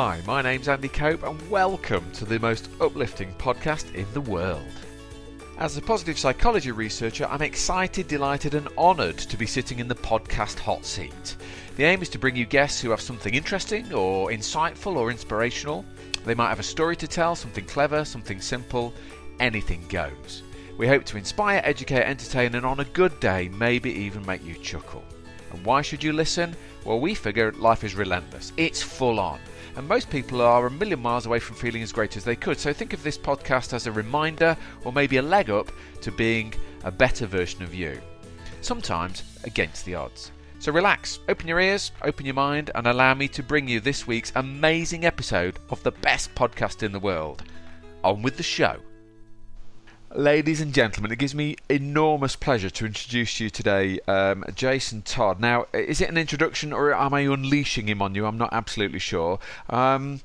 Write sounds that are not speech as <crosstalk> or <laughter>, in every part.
Hi, my name's Andy Cope, and welcome to the most uplifting podcast in the world. As a positive psychology researcher, I'm excited, delighted, and honoured to be sitting in the podcast hot seat. The aim is to bring you guests who have something interesting, or insightful, or inspirational. They might have a story to tell, something clever, something simple, anything goes. We hope to inspire, educate, entertain, and on a good day, maybe even make you chuckle. And why should you listen? Well, we figure life is relentless, it's full on. And most people are a million miles away from feeling as great as they could. So think of this podcast as a reminder or maybe a leg up to being a better version of you. Sometimes against the odds. So relax, open your ears, open your mind, and allow me to bring you this week's amazing episode of the best podcast in the world. On with the show. Ladies and gentlemen, it gives me enormous pleasure to introduce you today, um, Jason Todd. Now, is it an introduction or am I unleashing him on you? I'm not absolutely sure. Um,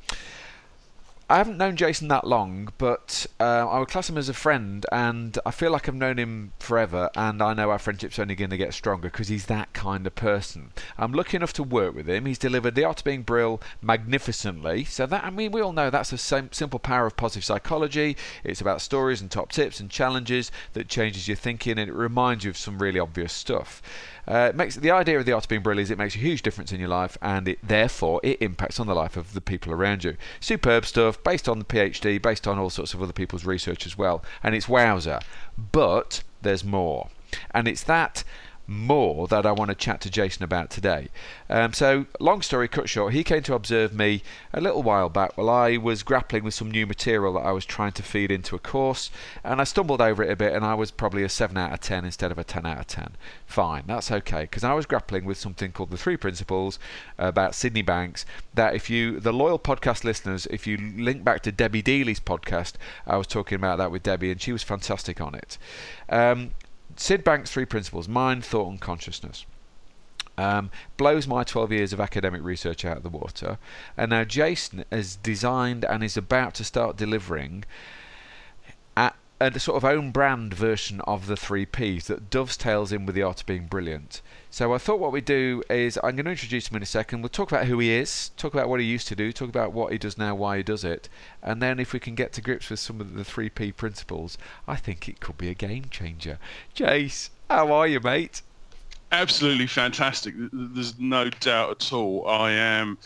I haven't known Jason that long, but uh, I would class him as a friend, and I feel like I've known him forever, and I know our friendship's only going to get stronger because he's that kind of person. I'm lucky enough to work with him. He's delivered The Art of Being Brill magnificently. So that I mean, we all know that's a simple power of positive psychology. It's about stories and top tips and challenges that changes your thinking, and it reminds you of some really obvious stuff. Uh, it makes the idea of the art of being brilliant is it makes a huge difference in your life, and it therefore it impacts on the life of the people around you. Superb stuff, based on the PhD, based on all sorts of other people's research as well, and it's wowzer. But there's more, and it's that more that I want to chat to Jason about today. Um, so, long story cut short, he came to observe me a little while back while I was grappling with some new material that I was trying to feed into a course, and I stumbled over it a bit, and I was probably a 7 out of 10 instead of a 10 out of 10. Fine, that's okay, because I was grappling with something called the Three Principles about Sydney Banks. That if you, the loyal podcast listeners, if you link back to Debbie Dealey's podcast, I was talking about that with Debbie, and she was fantastic on it. Um, Sid Banks' three principles mind, thought, and consciousness. Um, blows my 12 years of academic research out of the water. And now Jason has designed and is about to start delivering a, a sort of own brand version of the three Ps that dovetails in with the art of being brilliant. So I thought what we'd do is I'm going to introduce him in a second. We'll talk about who he is, talk about what he used to do, talk about what he does now, why he does it, and then if we can get to grips with some of the three P principles, I think it could be a game changer. Jace, how are you, mate? Absolutely fantastic. There's no doubt at all. I am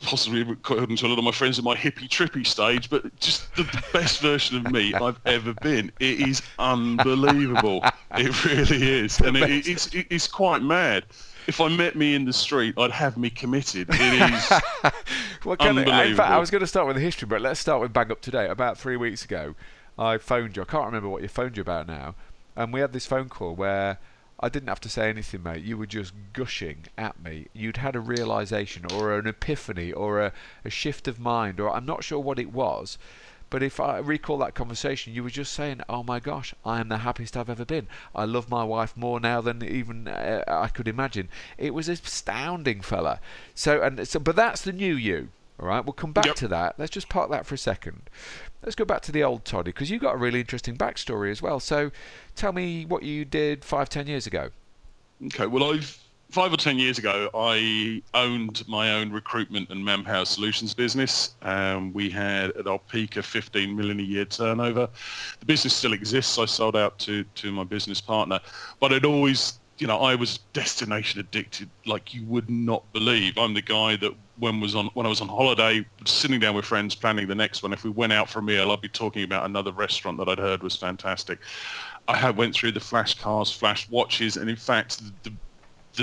possibly according to a lot of my friends in my hippie trippy stage, but just the, best version of me I've ever been. It is unbelievable. it really is, and it, it's it's quite mad. If I met me in the street, I'd have me committed. It is <laughs> well, unbelievable. in fact, I was going to start with the history, but let's start with bang up Today. About three weeks ago, I phoned you. I can't remember what you phoned you about now, and we had this phone call where I didn't have to say anything, mate. You were just gushing at me. You'd had a realization or an epiphany or a, a shift of mind, or I'm not sure what it was. But if I recall that conversation, you were just saying, "Oh my gosh, I am the happiest I've ever been. I love my wife more now than even uh, I could imagine." It was astounding, fella. So and so, but that's the new you. All right, we'll come back yep. to that. Let's just park that for a second. Let's go back to the old Toddy because you've got a really interesting backstory as well. So, tell me what you did five, ten years ago. Okay, well, I've five or ten years ago, I owned my own recruitment and manpower solutions business. Um, we had at our peak a 15 million a year turnover. The business still exists. I sold out to to my business partner, but I'd always you know, I was destination addicted like you would not believe. I'm the guy that when was on when I was on holiday, sitting down with friends planning the next one. If we went out for a meal, I'd be talking about another restaurant that I'd heard was fantastic. I had went through the flash cars, flash watches, and in fact, the, the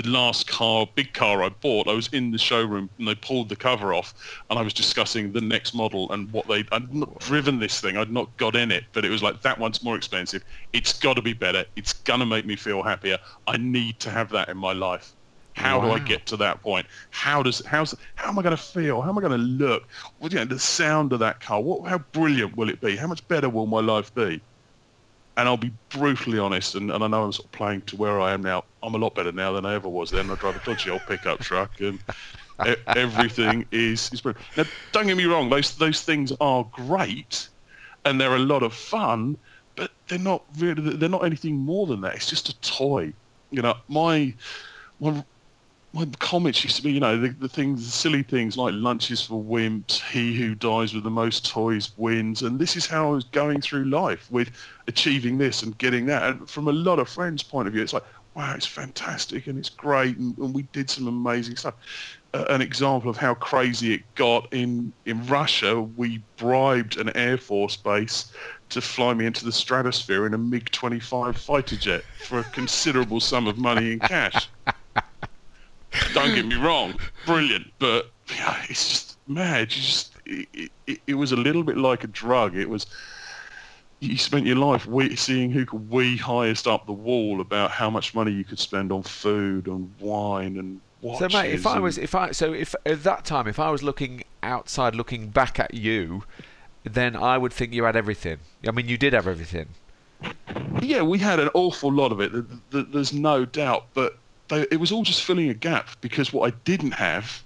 last car, big car I bought, I was in the showroom and they pulled the cover off and I was discussing the next model and what they, I'd not driven this thing, I'd not got in it, but it was like, that one's more expensive. It's got to be better. It's going to make me feel happier. I need to have that in my life. How wow. do I get to that point? How does how's how am I going to feel? How am I going to look? Well, you know, the sound of that car. What how brilliant will it be? How much better will my life be? And I'll be brutally honest, and, and I know I'm sort of playing to where I am now. I'm a lot better now than I ever was then. I drive a dodgy old pickup truck, and everything is is brilliant. Now, don't get me wrong; those those things are great, and they're a lot of fun, but they're not really they're not anything more than that. It's just a toy. You know, my my my comments used to be, you know, the, the things, the silly things like lunches for wimps, he who dies with the most toys wins, and this is how I was going through life with achieving this and getting that. And from a lot of friends' point of view, it's like, wow, it's fantastic and it's great, and, and we did some amazing stuff. Uh, an example of how crazy it got in in Russia, we bribed an air force base to fly me into the stratosphere in a MiG-25 fighter jet for a considerable sum of money in cash. Don't get me wrong, brilliant, but yeah, it's just mad. You just it, it, it, was a little bit like a drug. It was you spent your life we, seeing who could wee highest up the wall about how much money you could spend on food and wine and watches. So, mate, if I was, if I, so if at that time, if I was looking outside, looking back at you, then I would think you had everything. I mean, you did have everything. Yeah, we had an awful lot of it. th- th- There's no doubt, but they, it was all just filling a gap because what I didn't have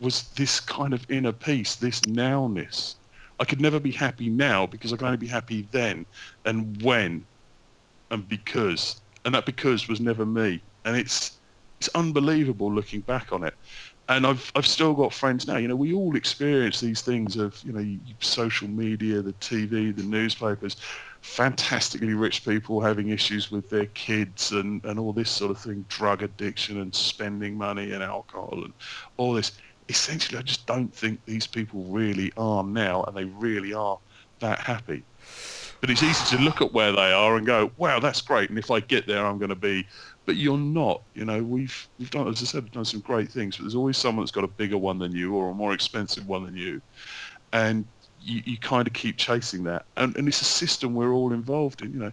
was this kind of inner peace, this nowness. I could never be happy now because I can only be happy then and when and because, and that because was never me. And it's it's unbelievable looking back on it. And I've I've still got friends now. You know, we all experience these things of you know social media, the TV, the newspapers, fantastically rich people having issues with their kids and, and all this sort of thing, drug addiction and spending money and alcohol and all this. Essentially, I just don't think these people really are now, and they really are that happy. But it's easy to look at where they are and go, "Wow, that's great!" And if I get there, I'm going to be. But you're not. You know, we've we've done, as I said, we've done some great things. But there's always someone that's got a bigger one than you or a more expensive one than you, and you, you kind of keep chasing that. And and it's a system we're all involved in. You know,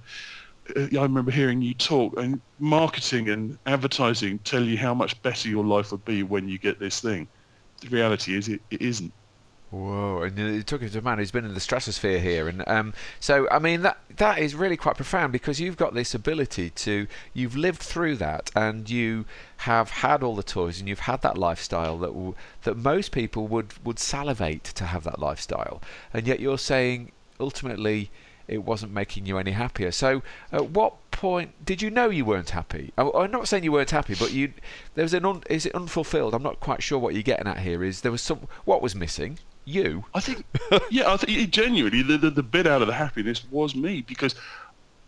Uh, I remember hearing you talk, and marketing and advertising tell you how much better your life would be when you get this thing. The reality is, it, it isn't. Whoa! And you took it to a man who's been in the stratosphere here, and um, so I mean that that is really quite profound because you've got this ability to you've lived through that, and you have had all the toys, and you've had that lifestyle that w- that most people would would salivate to have that lifestyle, and yet you're saying ultimately it wasn't making you any happier. So, at what point did you know you weren't happy? I- I'm not saying you weren't happy, but you there was an un, is it unfulfilled? I'm not quite sure what you're getting at here. Is there was some what was missing? You. I think, yeah, I think genuinely the, the the bit out of the happiness was me because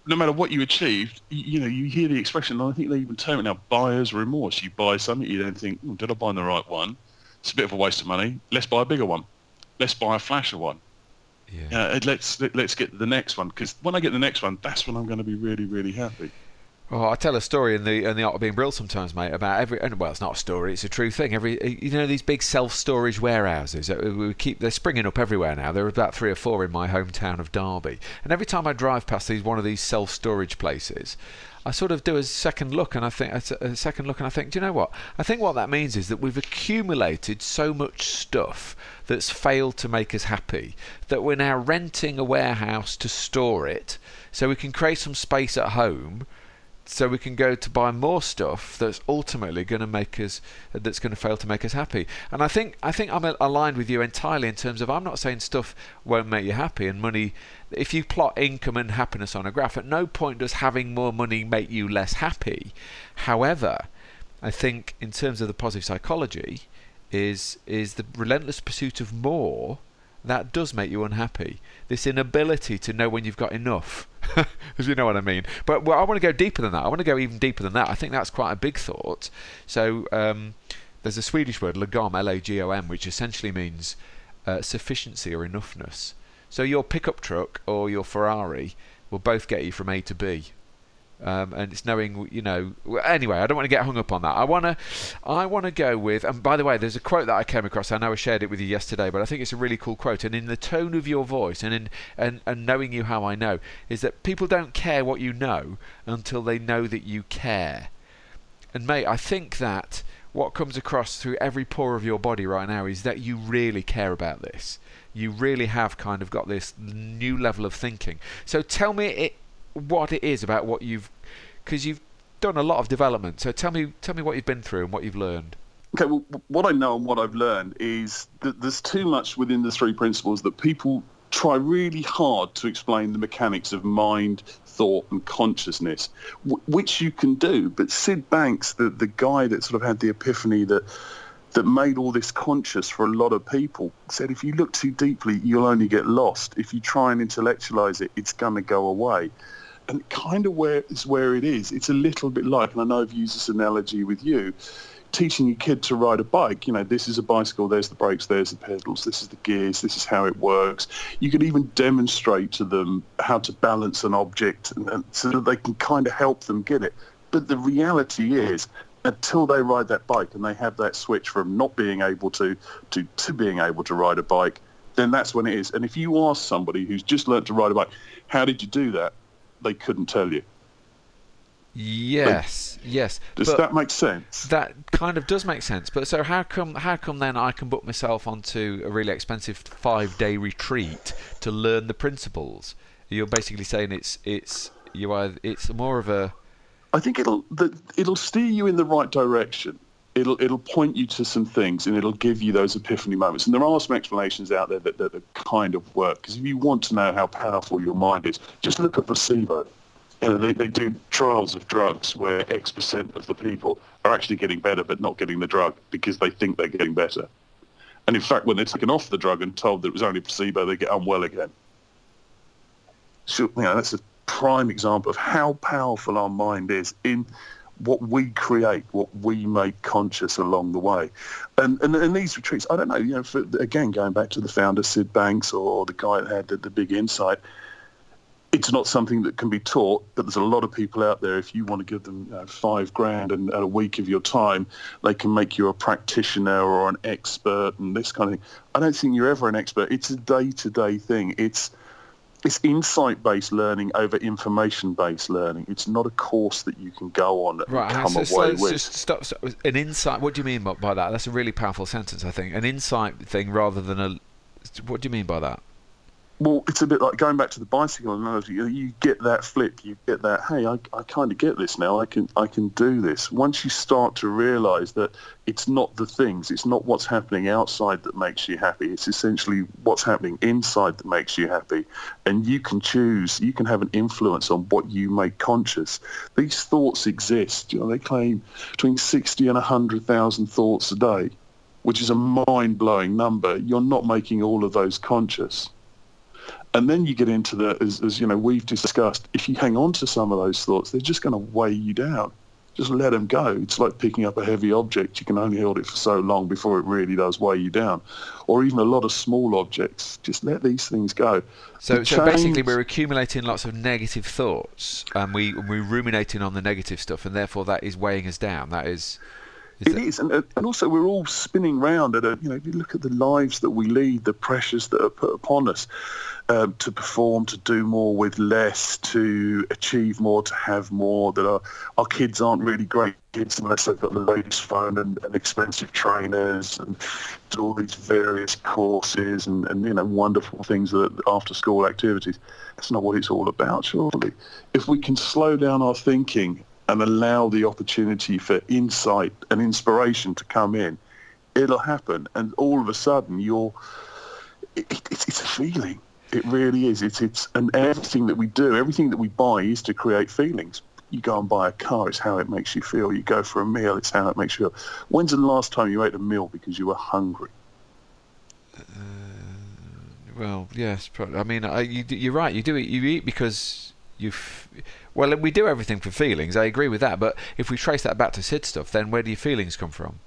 no matter what you achieved, you, you know, you hear the expression, and I think they even term it now, buyer's remorse. You buy something, you then think, oh, did I buy the right one? It's a bit of a waste of money. Let's buy a bigger one. Let's buy a flasher one. Yeah. Uh, let's let, let's get the next one because when I get the next one, that's when I'm going to be really really happy. Oh, I tell a story in the in the art of being brill sometimes, mate, about every. And well, it's not a story; it's a true thing. Every you know these big self-storage warehouses. We keep they're springing up everywhere now. There are about three or four in my hometown of Derby, and every time I drive past these one of these self-storage places, I sort of do a second look, and I think a second look, and I think, do you know what? I think what that means is that we've accumulated so much stuff that's failed to make us happy that we're now renting a warehouse to store it, so we can create some space at home so we can go to buy more stuff that's ultimately going to make us that's going to fail to make us happy. And i think i think i'm aligned with you entirely in terms of i'm not saying stuff won't make you happy and money if you plot income and happiness on a graph at no point does having more money make you less happy. However i think in terms of the positive psychology is is the relentless pursuit of more that does make you unhappy. This inability to know when you've got enough, <laughs> if you know what I mean. But well, I want to go deeper than that. I want to go even deeper than that. I think that's quite a big thought. So um, there's a Swedish word, lagom, L-A-G-O-M, which essentially means uh, sufficiency or enoughness. So your pickup truck or your Ferrari will both get you from A to B. Um, and it's knowing, you know. Anyway, I don't want to get hung up on that. I want to, I want to go with. And by the way, there's a quote that I came across. I know I shared it with you yesterday, but I think it's a really cool quote. And in the tone of your voice, and in and and knowing you how I know, is that people don't care what you know until they know that you care. And mate, I think that what comes across through every pore of your body right now is that you really care about this. You really have kind of got this new level of thinking. So tell me it, what it is about what you've, because you've done a lot of development. So tell me, tell me what you've been through and what you've learned. Okay, well, what I know and what I've learned is that there's too much within the three principles that people try really hard to explain the mechanics of mind, thought, and consciousness, which you can do. But Sid Banks, the, the guy that sort of had the epiphany that that made all this conscious for a lot of people, said if you look too deeply, you'll only get lost. If you try and intellectualize it, it's going to go away. And kind of where is where it is. It's a little bit like, and I know I've used this analogy with you teaching your kid to ride a bike, you know, this is a bicycle, there's the brakes, there's the pedals, this is the gears, this is how it works. You can even demonstrate to them how to balance an object and, and so that they can kind of help them get it. But the reality is, until they ride that bike and they have that switch from not being able to, to, to being able to ride a bike, then that's when it is. And if you ask somebody who's just learned to ride a bike, how did you do that? They couldn't tell you. Yes, yes. Does but that make sense? That kind of does make sense. But so how come how come then I can book myself onto a really expensive five day retreat to learn the principles? You're basically saying it's it's you are it's more of a. I think it'll the, it'll steer you in the right direction. It'll it'll point you to some things and it'll give you those epiphany moments. And there are some explanations out there that, that, that kind of work. Because if you want to know how powerful your mind is, just look at placebo you know, they, they do trials of drugs where X percent of the people are actually getting better but not getting the drug because they think they're getting better. And in fact, when they're taken off the drug and told that it was only placebo, they get unwell again. So, you know, that's a prime example of how powerful our mind is in what we create, what we make conscious along the way. And, and, and these retreats, I don't know, you know, for, again, going back to the founder, Sid Banks, or, or the guy that had the, the big insight, it's not something that can be taught, but there's a lot of people out there. If you want to give them you know, five grand and, and, a week of your time, they can make you a practitioner or an expert and this kind of thing. I don't think you're ever an expert. It's a day-to-day thing. It's it's insight-based learning over information-based learning. It's not a course that you can go on and right, come so, away so, with. Just stop, stop. An insight. What do you mean by that? That's a really powerful sentence. I think an insight thing rather than a. What do you mean by that? Well, it's a bit like going back to the bicycle analogy. You get that flip, you get that. Hey, I, I kind of get this now. I can I can do this. Once you start to realise that it's not the things, it's not what's happening outside that makes you happy. It's essentially what's happening inside that makes you happy, and you can choose. You can have an influence on what you make conscious. These thoughts exist. You know, they claim between sixty and hundred thousand thoughts a day, which is a mind-blowing number. You're not making all of those conscious. And then you get into the, as, as, you know, we've discussed, if you hang on to some of those thoughts, they're just going to weigh you down. Just let them go. It's like picking up a heavy object. You can only hold it for so long before it really does weigh you down. Or even a lot of small objects. Just let these things go. So, so basically, we're accumulating lots of negative thoughts, and we we're ruminating on the negative stuff, and therefore that is weighing us down. That is is it, it is, and, uh, and also we're all spinning round at a. You know, if you look at the lives that we lead, the pressures that are put upon us um, to perform, to do more with less, to achieve more, to have more. That our our kids aren't really great kids unless they've got the latest phone and, and expensive trainers and all these various courses and, and you know wonderful things that after school activities. That's not what it's all about, surely. If we can slow down our thinking and allow the opportunity for insight and inspiration to come in, it'll happen. And all of a sudden, you're it, it's, it's a feeling. It really is. It's it's and everything that we do, everything that we buy, is to create feelings. You go and buy a car, it's how it makes you feel. You go for a meal, it's how it makes you feel. When's the last time you ate a meal because you were hungry? Uh, well, yes. Probably. I mean, I, you, are right. You do it. You eat because you well, we do everything for feelings. I agree with that. But if we trace that back to Sid stuff, then where do your feelings come from?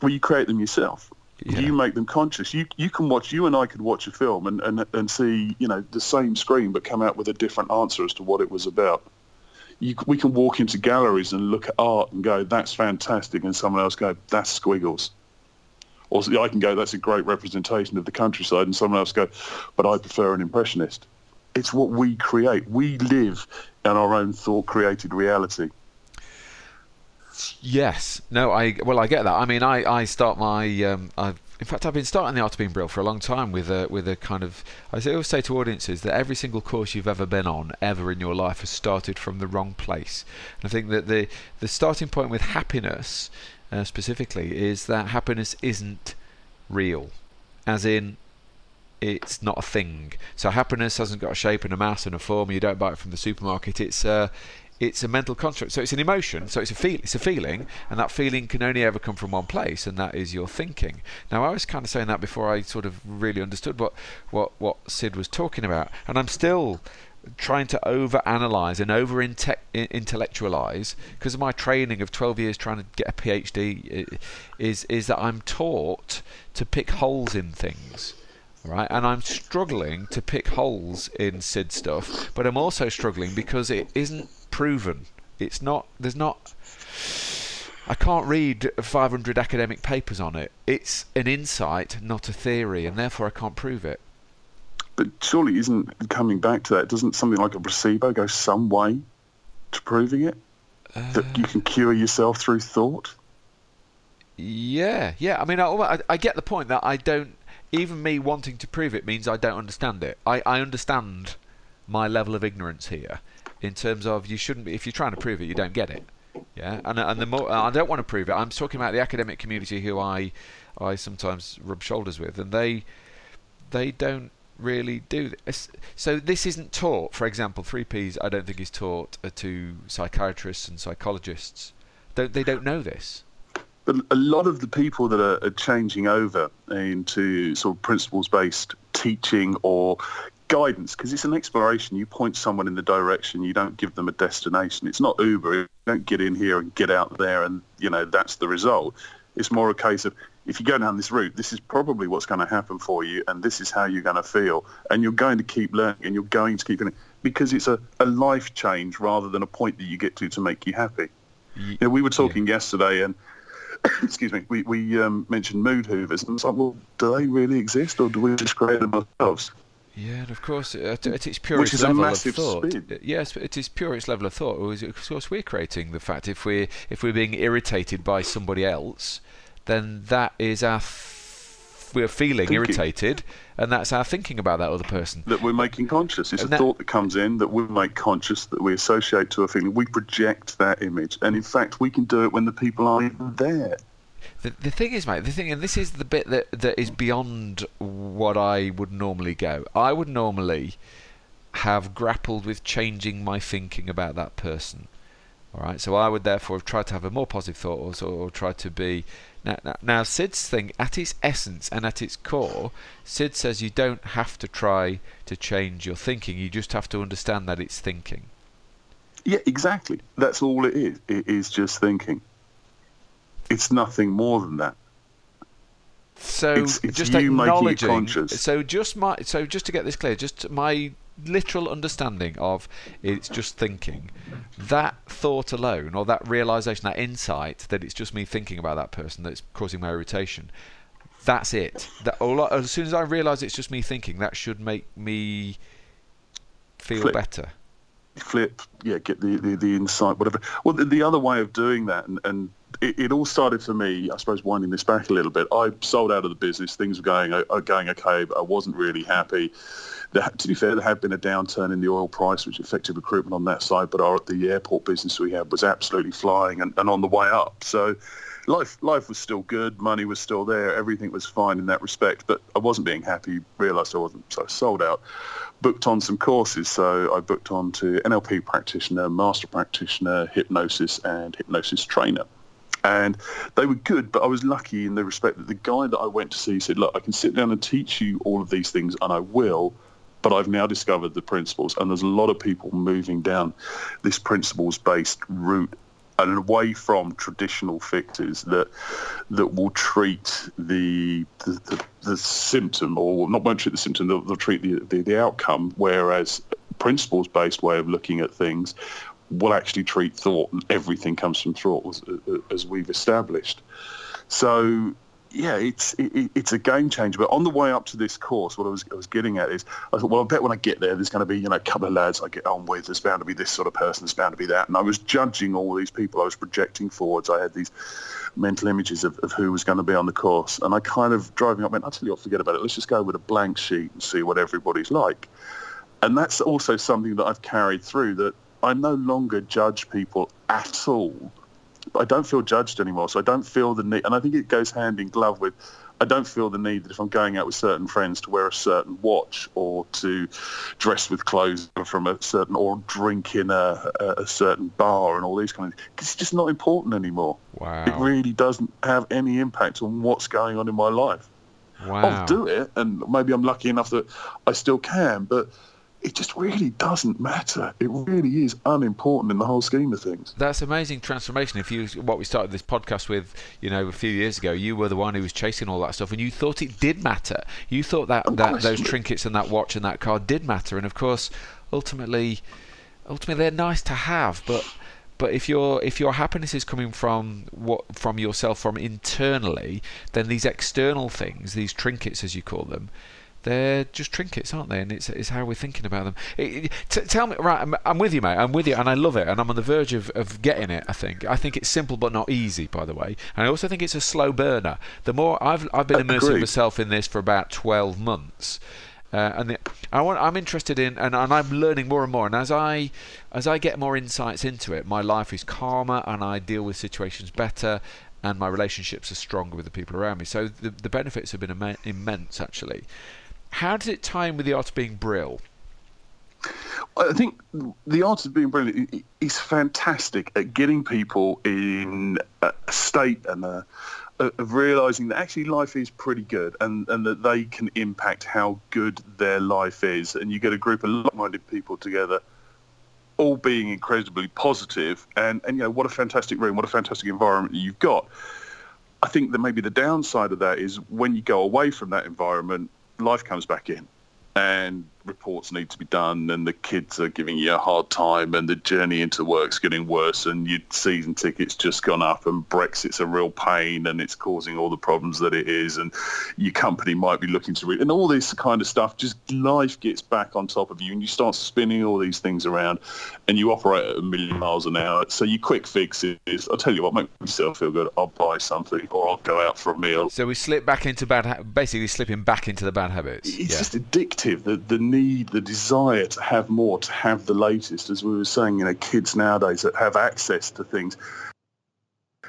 Well, you create them yourself. Yeah. You make them conscious. You you can watch. You and I could watch a film and, and and see you know the same screen, but come out with a different answer as to what it was about. You, we can walk into galleries and look at art and go, "That's fantastic," and someone else go, "That's squiggles." Or I can go, "That's a great representation of the countryside," and someone else go, "But I prefer an impressionist." It's what we create. We live in our own thought-created reality. Yes. No. I well, I get that. I mean, I I start my um, I've in fact, I've been starting the art of being Brill for a long time with a with a kind of. I always say to audiences that every single course you've ever been on, ever in your life, has started from the wrong place. And I think that the the starting point with happiness, uh, specifically, is that happiness isn't real, as in it's not a thing. So happiness hasn't got a shape and a mass and a form. You don't buy it from the supermarket. It's uh, it's a mental construct. So it's an emotion. So it's a feel. It's a feeling, and that feeling can only ever come from one place, and that is your thinking. Now I was kind of saying that before I sort of really understood what what what Sid was talking about, and I'm still trying to over-analyze and over-intellectualize because of my training of 12 years trying to get a PhD is is that I'm taught to pick holes in things right? And I'm struggling to pick holes in Sid stuff, but I'm also struggling because it isn't proven. It's not. There's not. I can't read 500 academic papers on it. It's an insight, not a theory, and therefore I can't prove it. But surely, isn't coming back to that? Doesn't something like a placebo go some way to proving it? Uh, that you can cure yourself through thought. Yeah, yeah. I mean, I, I get the point that I don't even me wanting to prove it means I don't understand it. I, I understand my level of ignorance here in terms of you shouldn't be if you're trying to prove it you don't get it. Yeah? And and the more I don't want to prove it. I'm talking about the academic community who I I sometimes rub shoulders with and they they don't really do this so this isn't taught. For example 3Ps I don't think is taught to psychiatrists and psychologists. Don't they don't know this a lot of the people that are, changing over into sort of principles-based teaching or guidance, because it's an exploration, you point someone in the direction, you don't give them a destination. It's not Uber. You don't get in here and get out there and, you know, that's the result. It's more a case of if you go down this route, this is probably what's going to happen for you and this is how you're going to feel. And you're going to keep learning and you're going to keep learning because it's a, a life change rather than a point that you get to to make you happy. You know, we were talking yeah. yesterday and <coughs> excuse me, we, we um, mentioned mood hoovers, and it's like, well, do they really exist, or do we just create them ourselves? Yeah, and of course, at, at its purest level of thought, spin. yes, at its purest level of thought, of course, we're creating the fact if we if we're being irritated by somebody else, then that is our we're feeling thinking. irritated, and that's our thinking about that other person. That we're making conscious. It's and a that, thought that comes in that we make conscious, that we associate to a feeling. We project that image, and in fact, we can do it when the people aren't even there. The, the thing is, mate, the thing, and this is the bit that, that is beyond what I would normally go. I would normally have grappled with changing my thinking about that person. All right, so I would therefore have tried to have a more positive thought, or, or try to be now, now, now, Sid's thing, at its essence and at its core, Sid says you don't have to try to change your thinking. You just have to understand that it's thinking. Yeah, exactly. That's all it is. It is just thinking. It's nothing more than that. So it's, it's just acknowledging. So just my. So just to get this clear, just my literal understanding of it's just thinking, that thought alone, or that realization, that insight that it's just me thinking about that person that's causing my irritation, that's it. That all, as soon as I realize it's just me thinking, that should make me feel Flip. better. Flip, yeah, get the, the, the insight, whatever. Well, the, the other way of doing that, and, and it, it, all started for me, I suppose, winding this back a little bit. I sold out of the business. Things were going uh, going okay, but I wasn't really happy. There, to be fair, there had been a downturn in the oil price, which affected recruitment on that side, but our, the airport business we had was absolutely flying and, and on the way up. So life life was still good, money was still there, everything was fine in that respect, but I wasn't being happy, realised I wasn't, so I sold out. Booked on some courses, so I booked on to NLP practitioner, master practitioner, hypnosis and hypnosis trainer and they were good, but I was lucky in the respect that the guy that I went to see said, look, I can sit down and teach you all of these things, and I will, but I've now discovered the principles, and there's a lot of people moving down this principles-based route and away from traditional fixes that that will treat the the, the, the symptom, or not won't treat the symptom, they'll, they'll treat the, the, the outcome, whereas principles-based way of looking at things will actually treat thought and everything comes from thought as, as we've established. So yeah, it's it, it's a game changer. But on the way up to this course, what I was I was getting at is, I thought, well, I bet when I get there, there's going to be you know a couple of lads I get on with. There's bound to be this sort of person. There's bound to be that. And I was judging all these people. I was projecting forwards. I had these mental images of, of who was going to be on the course. And I kind of driving up went, I'll tell you what, forget about it. Let's just go with a blank sheet and see what everybody's like. And that's also something that I've carried through that I no longer judge people at all. I don't feel judged anymore, so I don't feel the need. And I think it goes hand in glove with I don't feel the need that if I'm going out with certain friends to wear a certain watch or to dress with clothes from a certain or drink in a, a certain bar and all these kind of things. It's just not important anymore. Wow. It really doesn't have any impact on what's going on in my life. Wow. I'll do it, and maybe I'm lucky enough that I still can, but it just really doesn't matter. It really is unimportant in the whole scheme of things. That's amazing transformation. If you what we started this podcast with, you know, a few years ago, you were the one who was chasing all that stuff, and you thought it did matter. You thought that, that those trinkets and that watch and that car did matter, and of course, ultimately, ultimately they're nice to have, but. But if your if your happiness is coming from what from yourself from internally, then these external things, these trinkets as you call them, they're just trinkets, aren't they? And it's, it's how we're thinking about them. It, it, t- tell me, right? I'm, I'm, with you, mate. I'm with you, and I love it, and I'm on the verge of, of getting it. I think. I think it's simple but not easy, by the way. And I also think it's a slow burner. The more I've I've been immersing Agreed. myself in this for about 12 months. Uh, and the, I want, I'm interested in, and, and I'm learning more and more. And as I, as I get more insights into it, my life is calmer, and I deal with situations better, and my relationships are stronger with the people around me. So the, the benefits have been imme- immense, actually. How does it tie in with the art of being Brill? I think the art of being brilliant is fantastic at getting people in a state and a, of realizing that actually life is pretty good and, and that they can impact how good their life is. And you get a group of like-minded people together, all being incredibly positive, and, and you know what a fantastic room, what a fantastic environment you've got. I think that maybe the downside of that is when you go away from that environment, life comes back in. And reports need to be done and the kids are giving you a hard time and the journey into work's getting worse and your season tickets just gone up and Brexit's a real pain and it's causing all the problems that it is and your company might be looking to read and all this kind of stuff just life gets back on top of you and you start spinning all these things around and you operate at a million miles an hour so your quick fix is I'll tell you what make myself feel good I'll buy something or I'll go out for a meal So we slip back into bad, ha- basically slipping back into the bad habits. it's yeah. just addictive the the need the desire to have more to have the latest. As we were saying you know kids nowadays that have access to things.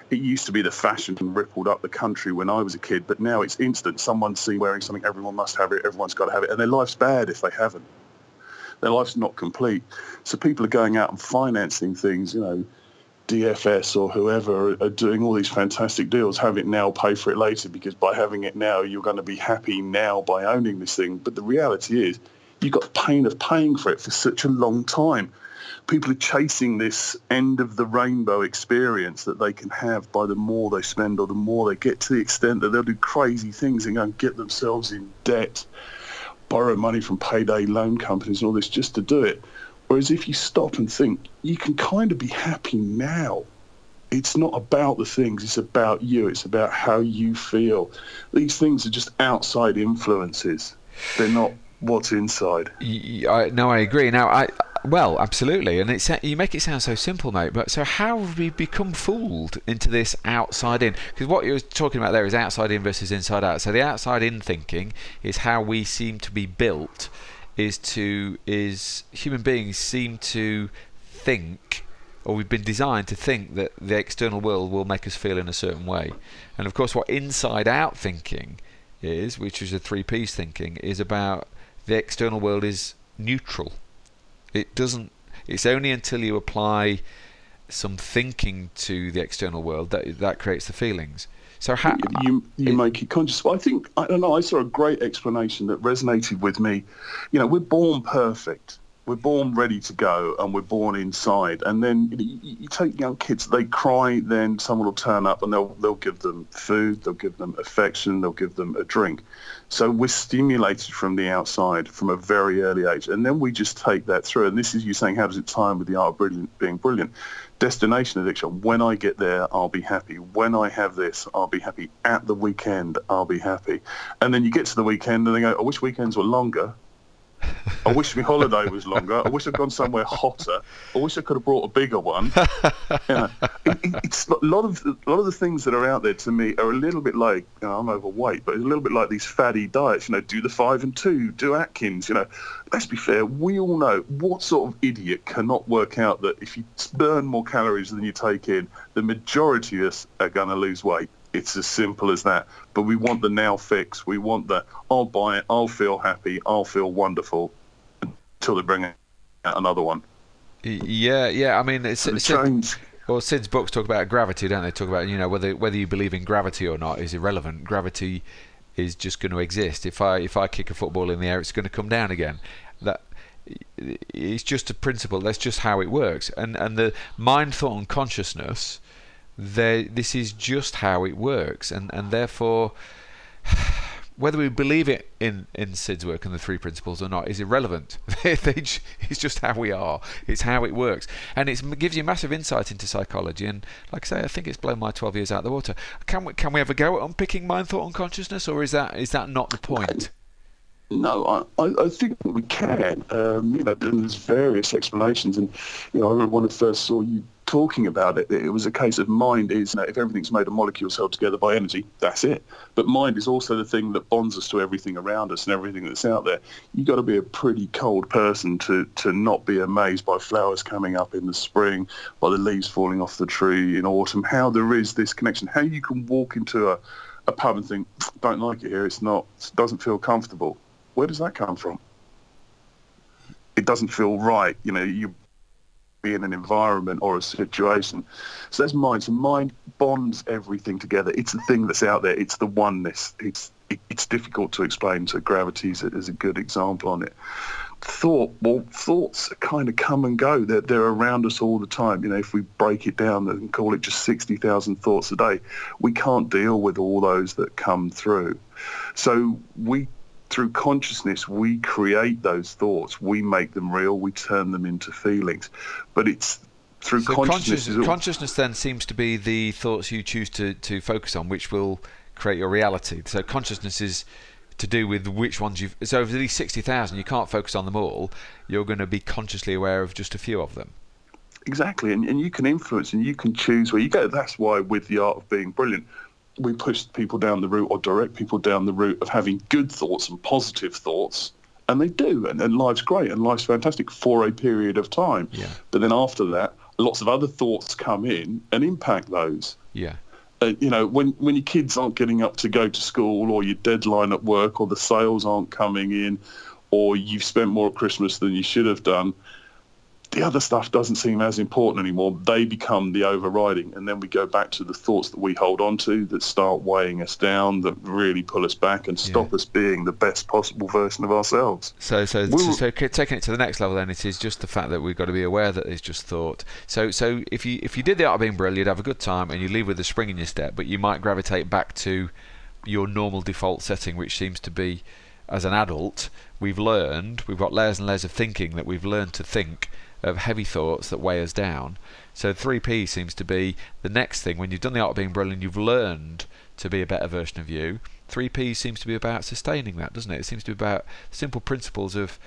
It used to be the fashion rippled up the country when I was a kid but now it's instant. Someone see wearing something everyone must have it everyone's got to have it and their life's bad if they haven't. Their life's not complete. So people are going out and financing things you know DFS or whoever are doing all these fantastic deals, have it now, pay for it later, because by having it now, you're going to be happy now by owning this thing. But the reality is, you've got the pain of paying for it for such a long time. People are chasing this end of the rainbow experience that they can have by the more they spend or the more they get to the extent that they'll do crazy things and go and get themselves in debt, borrow money from payday loan companies and all this just to do it. Whereas if you stop and think, you can kind of be happy now. It's not about the things, it's about you. It's about how you feel. These things are just outside influences. They're not what's inside. I, no, I agree. Now, I well, absolutely, and it's you make it sound so simple, mate. But so how have we become fooled into this outside in? Because what you're talking about there is outside in versus inside out. So the outside in thinking is how we seem to be built. Is to is human beings seem to think, or we've been designed to think that the external world will make us feel in a certain way, and of course, what inside out thinking is, which is a three P's thinking, is about the external world is neutral. It doesn't. It's only until you apply some thinking to the external world that that creates the feelings. So how you you it- make it conscious. Well, I think I don't know. I saw a great explanation that resonated with me. You know, we're born perfect. We're born ready to go, and we're born inside. And then you, you take young kids; they cry, then someone will turn up, and they'll they'll give them food, they'll give them affection, they'll give them a drink. So we're stimulated from the outside from a very early age, and then we just take that through. And this is you saying, how does it tie in with the art of brilliant, being brilliant? Destination addiction. When I get there, I'll be happy. When I have this, I'll be happy. At the weekend, I'll be happy. And then you get to the weekend, and they go, I wish weekends were longer. I wish my holiday was longer. I wish I'd gone somewhere hotter. I wish I could have brought a bigger one. You know, it, it, it's a lot of a lot of the things that are out there to me are a little bit like you know, I'm overweight, but it's a little bit like these fatty diets. You know, do the five and two, do Atkins. You know, let's be fair. We all know what sort of idiot cannot work out that if you burn more calories than you take in, the majority of us are going to lose weight. It's as simple as that. But we want the now fix. We want the I'll buy it, I'll feel happy, I'll feel wonderful until they bring out another one. Yeah, yeah. I mean, it's, it's change. Well, Sid's books talk about gravity, don't they? Talk about you know whether whether you believe in gravity or not is irrelevant. Gravity is just going to exist. If I if I kick a football in the air, it's going to come down again. That it's just a principle. That's just how it works. And and the mind, thought, and consciousness, this is just how it works. And and therefore, <sighs> whether we believe it in in Sid's work and the three principles or not is irrelevant. <laughs> it's just how we are. It's how it works, and it gives you massive insight into psychology. And like I say, I think it's blown my 12 years out of the water. Can we can we ever go at unpicking mind, thought, and consciousness, or is that is that not the point? No, I, I think we can. Um, you know, there's various explanations, and you know, I remember when I first saw you talking about it, it was a case of mind is you know, if everything's made of molecules held together by energy, that's it. But mind is also the thing that bonds us to everything around us and everything that's out there. You've got to be a pretty cold person to, to not be amazed by flowers coming up in the spring, by the leaves falling off the tree in autumn, how there is this connection, how you can walk into a, a pub and think, don't like it here, it's not, it doesn't feel comfortable where does that come from? It doesn't feel right. You know, you be in an environment or a situation. So that's mind. So mind bonds everything together. It's the thing that's out there. It's the oneness. It's it, it's difficult to explain. So gravity is a, good example on it. Thought, well, thoughts kind of come and go. They're, they're around us all the time. You know, if we break it down and call it just 60,000 thoughts a day, we can't deal with all those that come through. So we through consciousness, we create those thoughts, we make them real, we turn them into feelings. But it's through so consciousness. Consciousness, consciousness then seems to be the thoughts you choose to, to focus on, which will create your reality. So consciousness is to do with which ones you've. So of these 60,000, you can't focus on them all. You're going to be consciously aware of just a few of them. Exactly, and, and you can influence and you can choose where you go. That's why, with the art of being brilliant, we push people down the route or direct people down the route of having good thoughts and positive thoughts and they do and, and life's great and life's fantastic for a period of time. Yeah. but then after that lots of other thoughts come in and impact those. Yeah. Uh, you know when when your kids aren't getting up to go to school or your deadline at work or the sales aren't coming in or you've spent more at christmas than you should have done the other stuff doesn't seem as important anymore. They become the overriding, and then we go back to the thoughts that we hold on to that start weighing us down, that really pull us back and stop yeah. us being the best possible version of ourselves. So, so, so, so, taking it to the next level, then it is just the fact that we've got to be aware that it's just thought. So, so if you if you did the art of being brilliant, you'd have a good time, and you leave with a spring in your step, but you might gravitate back to your normal default setting, which seems to be as an adult, we've learned, we've got layers and layers of thinking that we've learned to think of heavy thoughts that weigh us down. So 3P seems to be the next thing. When you've done the art of being brilliant, you've learned to be a better version of you. 3P seems to be about sustaining that, doesn't it? It seems to be about simple principles of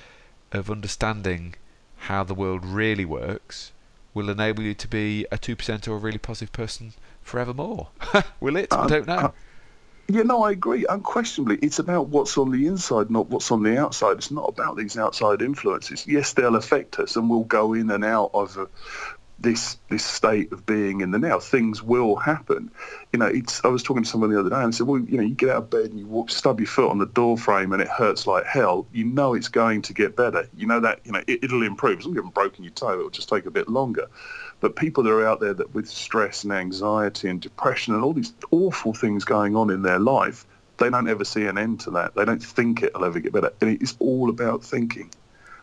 of understanding how the world really works will enable you to be a 2% or a really positive person forevermore. <laughs> will it? I um, don't know. Uh, Yeah, no, I agree. Unquestionably, it's about what's on the inside, not what's on the outside. It's not about these outside influences. Yes, they'll affect us, and we'll go in and out of this this state of being in the now. Things will happen. You know, it's. I was talking to someone the other day and I said, well, you know, you get out of bed and you walk, stub your foot on the door frame and it hurts like hell. You know it's going to get better. You know that you know it, will improve. As long as you haven't broken your toe, it'll just take a bit longer. But people that are out there that with stress and anxiety and depression and all these awful things going on in their life, they don't ever see an end to that. They don't think it'll ever get better. And it's all about thinking.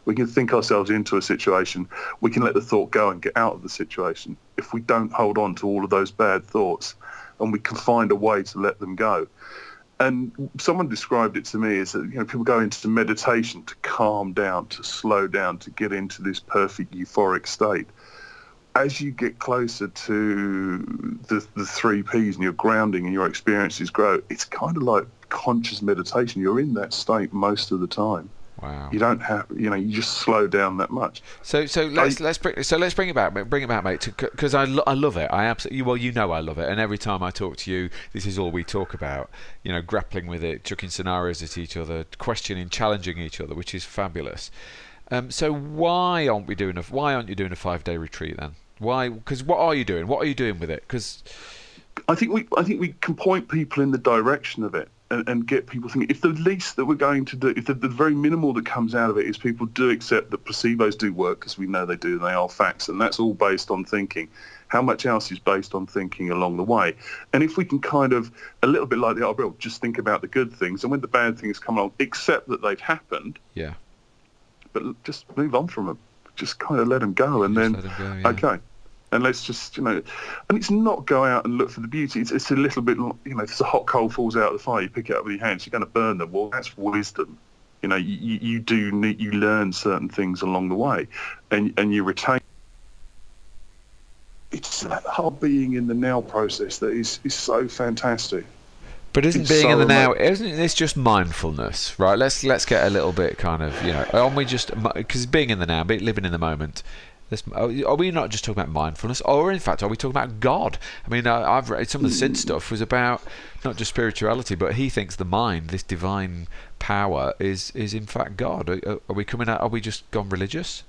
We can think ourselves into a situation. We can let the thought go and get out of the situation. If we don't hold on to all of those bad thoughts and we can find a way to let them go. And someone described it to me as that you know people go into meditation to calm down, to slow down, to get into this perfect euphoric state as you get closer to the, the three Ps and your grounding and your experiences grow, it's kind of like conscious meditation. You're in that state most of the time. Wow. You don't have, you know, you just slow down that much. So, so let's I, let's bring so let's bring it back, bring it back, mate, because I, lo- I love it. I absolutely well, you know, I love it, and every time I talk to you, this is all we talk about. You know, grappling with it, chucking scenarios at each other, questioning, challenging each other, which is fabulous. Um, so why aren't we doing a why aren't you doing a five day retreat then? Why? Because what are you doing? What are you doing with it? Because I think we I think we can point people in the direction of it and, and get people thinking. If the least that we're going to do, if the, the very minimal that comes out of it is people do accept that placebos do work because we know they do, and they are facts, and that's all based on thinking. How much else is based on thinking along the way? And if we can kind of a little bit like the Arbor, just think about the good things, and when the bad things come along, accept that they've happened, Yeah. but just move on from them. Just kind of let them go, and Just then go, yeah. okay. And let's just, you know, and it's not go out and look for the beauty. It's, it's a little bit, you know, if a hot coal falls out of the fire, you pick it up with your hands, you're going to burn them. Well, that's wisdom. You know, you, you do need, you learn certain things along the way, and and you retain. It's that whole being in the now process that is is so fantastic. But isn't It's being in the now? Isn't this just mindfulness, right? Let's let's get a little bit kind of you know. Aren't we just because being in the now, living in the moment? This, are we not just talking about mindfulness, or in fact, are we talking about God? I mean, I, I've read some of the Sid stuff was about not just spirituality, but he thinks the mind, this divine power, is is in fact God. Are, are we coming out? Are we just gone religious?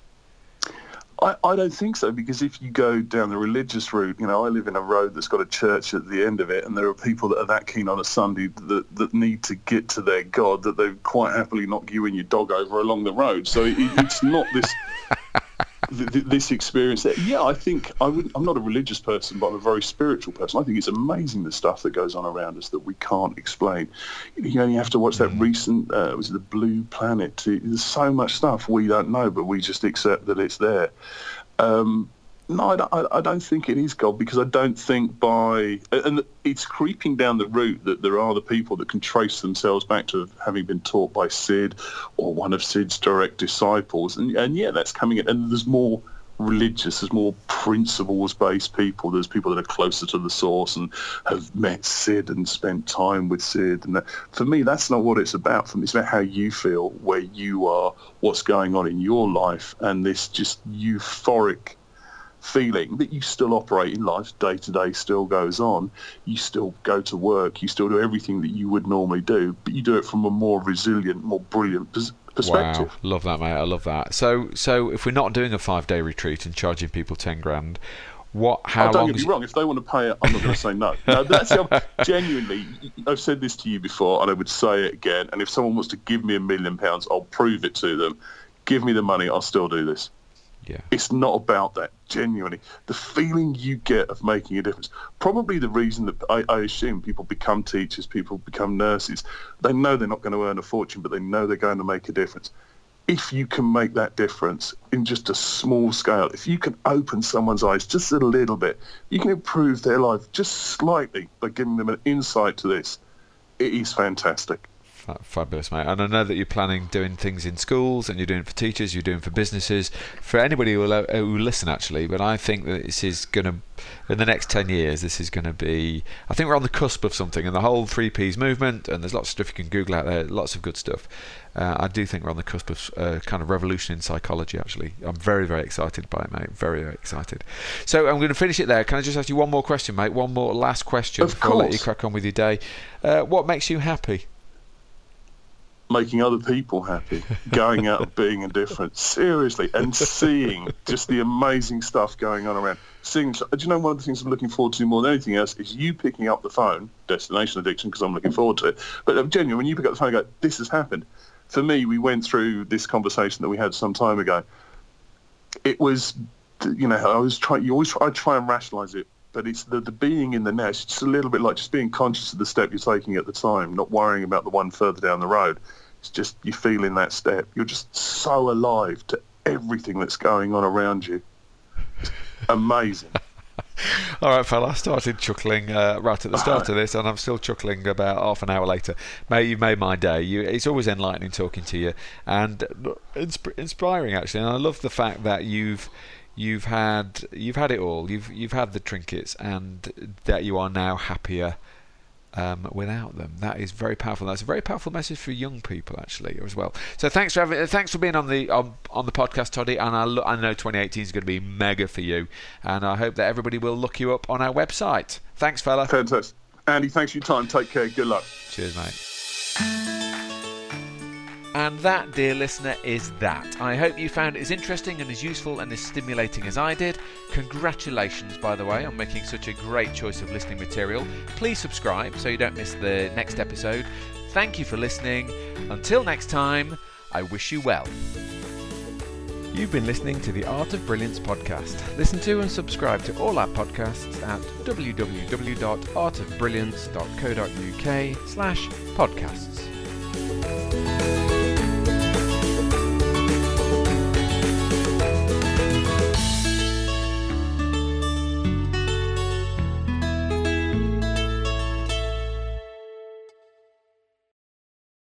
I, I don't think so because if you go down the religious route, you know, I live in a road that's got a church at the end of it, and there are people that are that keen on a Sunday that, that need to get to their God that they quite happily knock you and your dog over along the road. So it, it's not this <laughs> th- th- this experience. Yeah, I think I would. I'm not a religious person, but I'm a very spiritual person. I think it's amazing the stuff that goes on around us that we can't explain. You only have to watch that recent. Uh, was it the Blue Planet? There's so much stuff we don't know, but we just accept that it's there. Um, no, I don't, I- don't think it is God because I don't think by and it's creeping down the route that there are the people that can trace themselves back to having been taught by Sid or one of Sid's direct disciples, and and yeah, that's coming in. And there's more religious, there's more principles-based people. There's people that are closer to the source and have met Sid and spent time with Sid. And that, for me, that's not what it's about. For me, it's about how you feel, where you are, what's going on in your life, and this just euphoric feeling that you still operate in life day to day still goes on you still go to work you still do everything that you would normally do but you do it from a more resilient more brilliant pers- perspective Wow, love that, mate. I love that. So, so if we're not doing a five-day retreat and charging people ten grand, what? Oh, how oh, don't get me wrong. If they want to pay it, I'm not going to say no. <laughs> No, that's genuinely. I've said this to you before, and I would say it again. And if someone wants to give me a million pounds, I'll prove it to them. Give me the money, I'll still do this. Yeah. It's not about that. Genuinely, the feeling you get of making a difference. Probably the reason that I, I assume people become teachers, people become nurses. They know they're not going to earn a fortune, but they know they're going to make a difference if you can make that difference in just a small scale, if you can open someone's eyes just a little bit, you can improve their life just slightly by giving them an insight to this. It is fantastic. Fa- Fabulous, mate. And I know that you're planning doing things in schools and you're doing for teachers, you're doing for businesses, for anybody who will, uh, who listen, actually. But I think that this is going to, in the next 10 years, this is going to be, I think we're on the cusp of something. And the whole 3Ps movement, and there's lots of stuff you can Google out there, lots of good stuff. Uh, I do think we're on the cusp of uh, kind of revolution in psychology, actually. I'm very, very excited by it, mate. Very, very excited. So I'm going to finish it there. Can I just ask you one more question, mate? One more last question Of before I let you crack on with your day. Uh, what makes you happy? Making other people happy, going out and being indifferent, seriously, and seeing just the amazing stuff going on around. Seeing, do you know one of the things I'm looking forward to more than anything else is you picking up the phone, destination addiction, because I'm looking forward to it. But uh, genuinely, when you pick up the phone and go, this has happened. For me, we went through this conversation that we had some time ago. It was, you know, I was trying. You always I try and rationalise it, but it's the, the being in the now. It's just a little bit like just being conscious of the step you're taking at the time, not worrying about the one further down the road. It's just you feeling that step. You're just so alive to everything that's going on around you. It's amazing. <laughs> All right, fella. I started chuckling uh, right at the <laughs> start of this, and I'm still chuckling about half an hour later. Mate, you made my day. You, it's always enlightening talking to you, and uh, insp- inspiring actually. And I love the fact that you've you've had you've had it all. You've you've had the trinkets, and that you are now happier. Um, without them, that is very powerful. That's a very powerful message for young people, actually, as well. So thanks for having, thanks for being on the on, on the podcast, Toddy. And I, lo- I know 2018 is going to be mega for you, and I hope that everybody will look you up on our website. Thanks, fella. Fantastic. Andy, thanks for your time. Take care. Good luck. Cheers, mate. And that, dear listener, is that. I hope you found it as interesting and as useful and as stimulating as I did. Congratulations, by the way, on making such a great choice of listening material. Please subscribe so you don't miss the next episode. Thank you for listening. Until next time, I wish you well. You've been listening to the Art of Brilliance podcast. Listen to and subscribe to all our podcasts at www.artofbrilliance.co.uk slash podcasts.